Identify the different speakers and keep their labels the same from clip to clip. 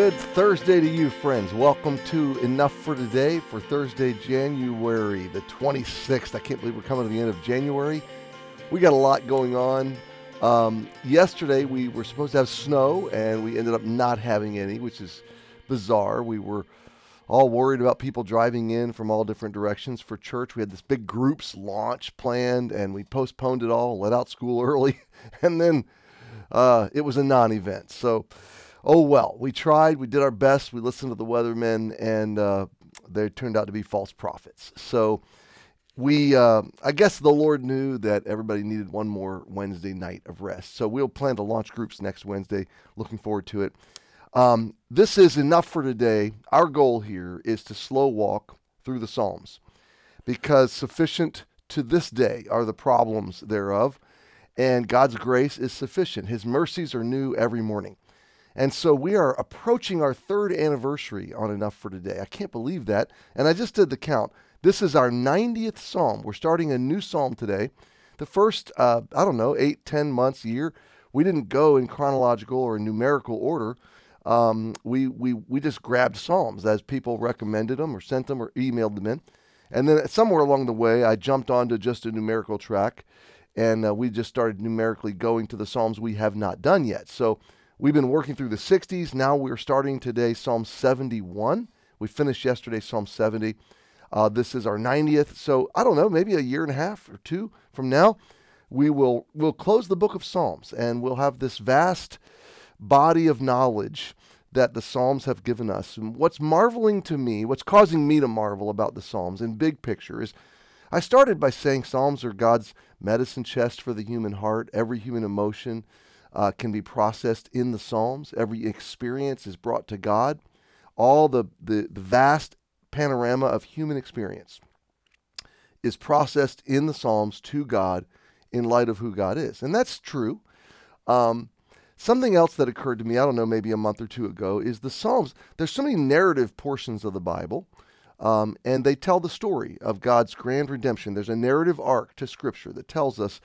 Speaker 1: good Thursday to you, friends. Welcome to Enough for Today for Thursday, January the 26th. I can't believe we're coming to the end of January. We got a lot going on. Um, yesterday, we were supposed to have snow, and we ended up not having any, which is bizarre. We were all worried about people driving in from all different directions for church. We had this big groups launch planned, and we postponed it all, let out school early, and then uh, it was a non event. So, oh well, we tried, we did our best, we listened to the weathermen, and uh, they turned out to be false prophets. So we, uh, I guess the Lord knew that everybody needed one more Wednesday night of rest. So we'll plan to launch groups next Wednesday. Looking forward to it. Um, this is enough for today. Our goal here is to slow walk through the Psalms because sufficient to this day are the problems thereof, and God's grace is sufficient. His mercies are new every morning. And so we are approaching our third anniversary on Enough for Today. I can't believe that. And I just did the count. This is our 90th psalm. We're starting a new psalm today. The first, uh, I don't know, eight, ten months, year, we didn't go in chronological or numerical order. Um, we, we, we just grabbed psalms as people recommended them or sent them or emailed them in. And then somewhere along the way, I jumped onto just a numerical track and uh, we just started numerically going to the psalms we have not done yet. So We've been working through the 60s. Now we're starting today Psalm 71. We finished yesterday Psalm 70. Uh, this is our 90th. So I don't know, maybe a year and a half or two from now, we will we'll close the book of Psalms and we'll have this vast body of knowledge that the Psalms have given us. And what's marveling to me, what's causing me to marvel about the Psalms in big picture is I started by saying Psalms are God's medicine chest for the human heart, every human emotion uh, can be processed in the Psalms. Every experience is brought to God. All the, the, the vast panorama of human experience is processed in the Psalms to God in light of who God is. And that's true. Um, something else that occurred to me, I don't know, maybe a month or two ago, is the Psalms. There's so many narrative portions of the Bible, um, and they tell the story of God's grand redemption. There's a narrative arc to Scripture that tells us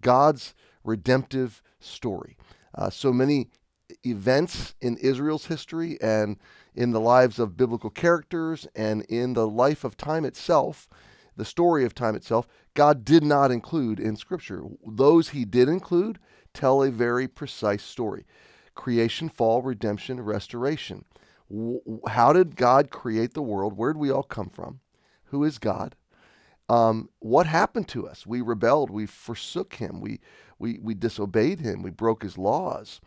Speaker 1: God's redemptive story. Uh, so many events in Israel's history and in the lives of biblical characters and in the life of time itself, the story of time itself, God did not include in Scripture. Those he did include tell a very precise story creation, fall, redemption, restoration. How did God create the world? Where did we all come from? Who is God? Um, what happened to us? We rebelled. We forsook Him. We we, we disobeyed him, we broke his laws,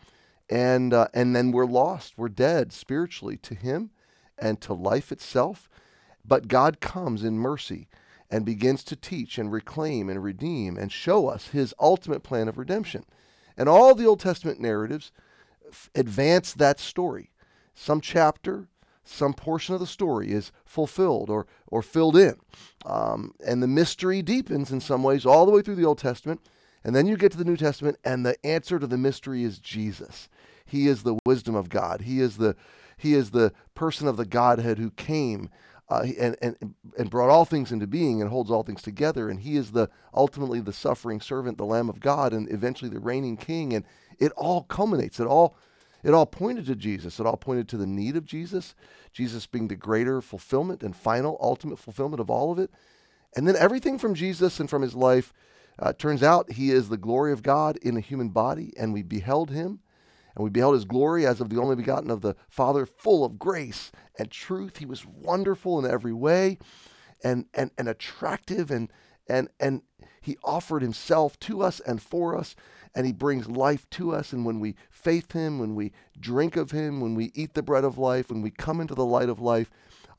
Speaker 1: and, uh, and then we're lost, we're dead spiritually to him and to life itself. But God comes in mercy and begins to teach and reclaim and redeem and show us his ultimate plan of redemption. And all the Old Testament narratives f- advance that story. Some chapter, some portion of the story is fulfilled or, or filled in. Um, and the mystery deepens in some ways all the way through the Old Testament. And then you get to the New Testament, and the answer to the mystery is Jesus. He is the wisdom of God. He is the he is the person of the Godhead who came uh, and, and, and brought all things into being and holds all things together. And he is the ultimately the suffering servant, the Lamb of God, and eventually the reigning king. And it all culminates. It all it all pointed to Jesus. It all pointed to the need of Jesus, Jesus being the greater fulfillment and final ultimate fulfillment of all of it. And then everything from Jesus and from his life uh, turns out he is the glory of God in a human body, and we beheld him, and we beheld his glory as of the only begotten of the Father, full of grace and truth. He was wonderful in every way, and and and attractive, and and and he offered himself to us and for us, and he brings life to us. And when we faith him, when we drink of him, when we eat the bread of life, when we come into the light of life,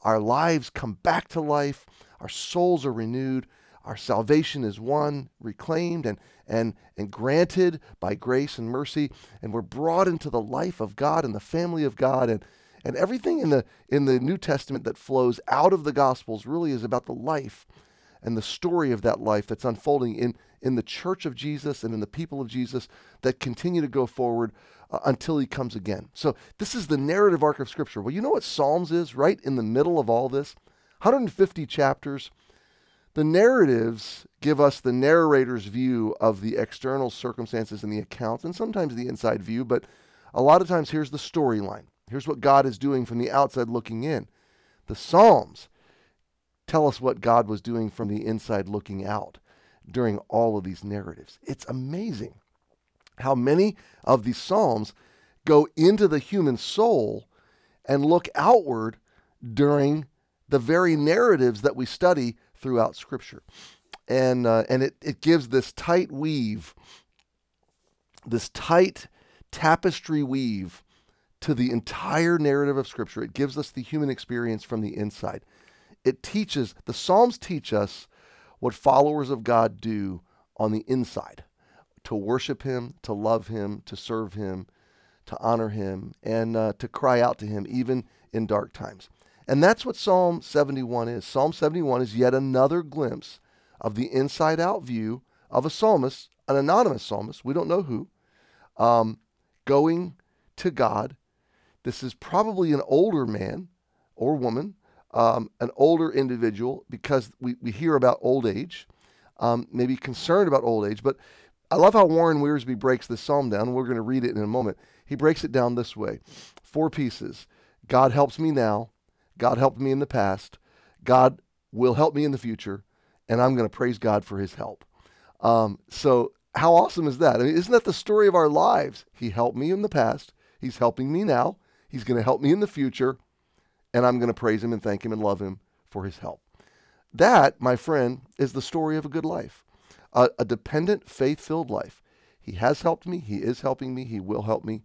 Speaker 1: our lives come back to life. Our souls are renewed our salvation is won, reclaimed, and, and, and granted by grace and mercy. And we're brought into the life of God and the family of God. And, and everything in the, in the New Testament that flows out of the Gospels really is about the life and the story of that life that's unfolding in, in the church of Jesus and in the people of Jesus that continue to go forward uh, until he comes again. So, this is the narrative arc of Scripture. Well, you know what Psalms is right in the middle of all this? 150 chapters. The narratives give us the narrator's view of the external circumstances and the account and sometimes the inside view, but a lot of times here's the storyline. Here's what God is doing from the outside looking in. The Psalms tell us what God was doing from the inside looking out during all of these narratives. It's amazing how many of these Psalms go into the human soul and look outward during the very narratives that we study throughout Scripture. And, uh, and it, it gives this tight weave, this tight tapestry weave to the entire narrative of Scripture. It gives us the human experience from the inside. It teaches, the Psalms teach us what followers of God do on the inside to worship Him, to love Him, to serve Him, to honor Him, and uh, to cry out to Him, even in dark times. And that's what Psalm 71 is. Psalm 71 is yet another glimpse of the inside out view of a psalmist, an anonymous psalmist, we don't know who, um, going to God. This is probably an older man or woman, um, an older individual, because we, we hear about old age, um, maybe concerned about old age. But I love how Warren Wiersbe breaks this psalm down. We're going to read it in a moment. He breaks it down this way four pieces God helps me now, God helped me in the past, God will help me in the future, and I'm going to praise God for his help. Um, so, how awesome is that? I mean, isn't that the story of our lives? He helped me in the past, he's helping me now, he's going to help me in the future, and I'm going to praise him and thank him and love him for his help. That, my friend, is the story of a good life, a, a dependent, faith filled life. He has helped me, he is helping me, he will help me,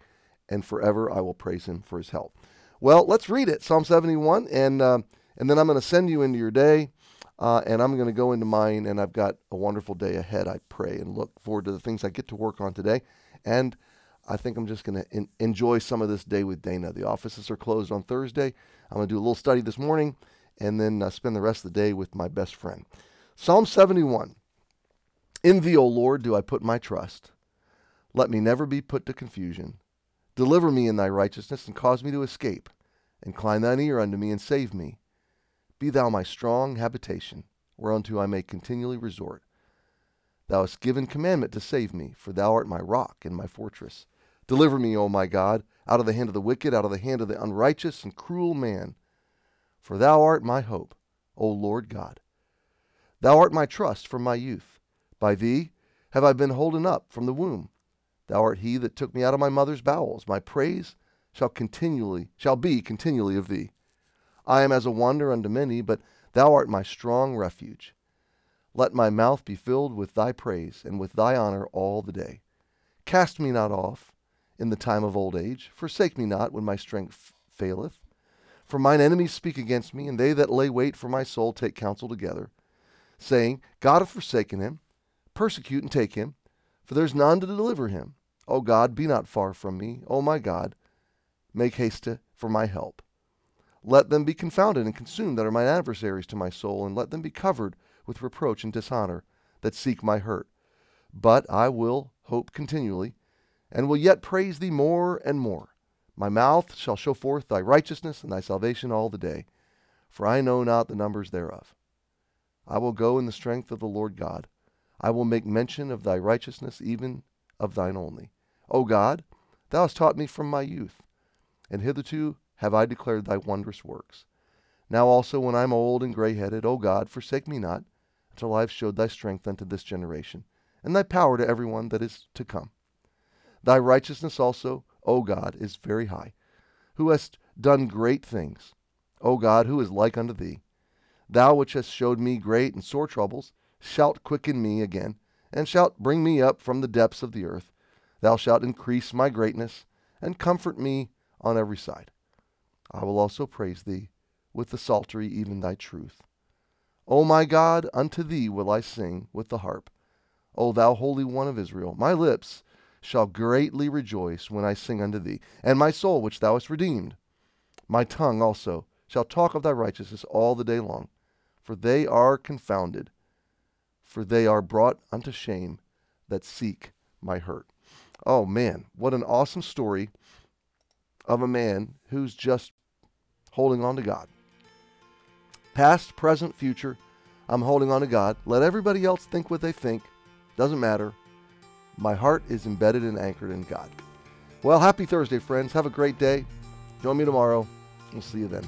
Speaker 1: and forever I will praise him for his help. Well, let's read it, Psalm 71, and, uh, and then I'm going to send you into your day, uh, and I'm going to go into mine, and I've got a wonderful day ahead, I pray, and look forward to the things I get to work on today. And I think I'm just going to enjoy some of this day with Dana. The offices are closed on Thursday. I'm going to do a little study this morning, and then uh, spend the rest of the day with my best friend. Psalm 71 In thee, O Lord, do I put my trust. Let me never be put to confusion. Deliver me in thy righteousness, and cause me to escape. Incline thine ear unto me, and save me. Be thou my strong habitation, whereunto I may continually resort. Thou hast given commandment to save me, for thou art my rock and my fortress. Deliver me, O my God, out of the hand of the wicked, out of the hand of the unrighteous and cruel man. For thou art my hope, O Lord God. Thou art my trust from my youth. By thee have I been holden up from the womb. Thou art he that took me out of my mother's bowels. My praise shall continually shall be continually of thee. I am as a wonder unto many, but thou art my strong refuge. Let my mouth be filled with thy praise and with thy honor all the day. Cast me not off in the time of old age. Forsake me not when my strength faileth. For mine enemies speak against me, and they that lay wait for my soul take counsel together, saying, God hath forsaken him. Persecute and take him, for there is none to deliver him. O God, be not far from me. O my God, make haste to, for my help. Let them be confounded and consumed that are mine adversaries to my soul, and let them be covered with reproach and dishonor that seek my hurt. But I will hope continually, and will yet praise thee more and more. My mouth shall show forth thy righteousness and thy salvation all the day, for I know not the numbers thereof. I will go in the strength of the Lord God. I will make mention of thy righteousness, even of thine only. O God, thou hast taught me from my youth, and hitherto have I declared thy wondrous works. Now also, when I am old and gray headed, O God, forsake me not, until I have showed thy strength unto this generation, and thy power to every one that is to come. Thy righteousness also, O God, is very high, who hast done great things. O God, who is like unto thee? Thou which hast showed me great and sore troubles, shalt quicken me again, and shalt bring me up from the depths of the earth. Thou shalt increase my greatness, and comfort me on every side. I will also praise thee with the psaltery, even thy truth. O my God, unto thee will I sing with the harp. O thou Holy One of Israel, my lips shall greatly rejoice when I sing unto thee, and my soul which thou hast redeemed. My tongue also shall talk of thy righteousness all the day long, for they are confounded, for they are brought unto shame that seek my hurt. Oh man, what an awesome story of a man who's just holding on to God. Past, present, future, I'm holding on to God. Let everybody else think what they think. Doesn't matter. My heart is embedded and anchored in God. Well, happy Thursday, friends. Have a great day. Join me tomorrow. We'll see you then.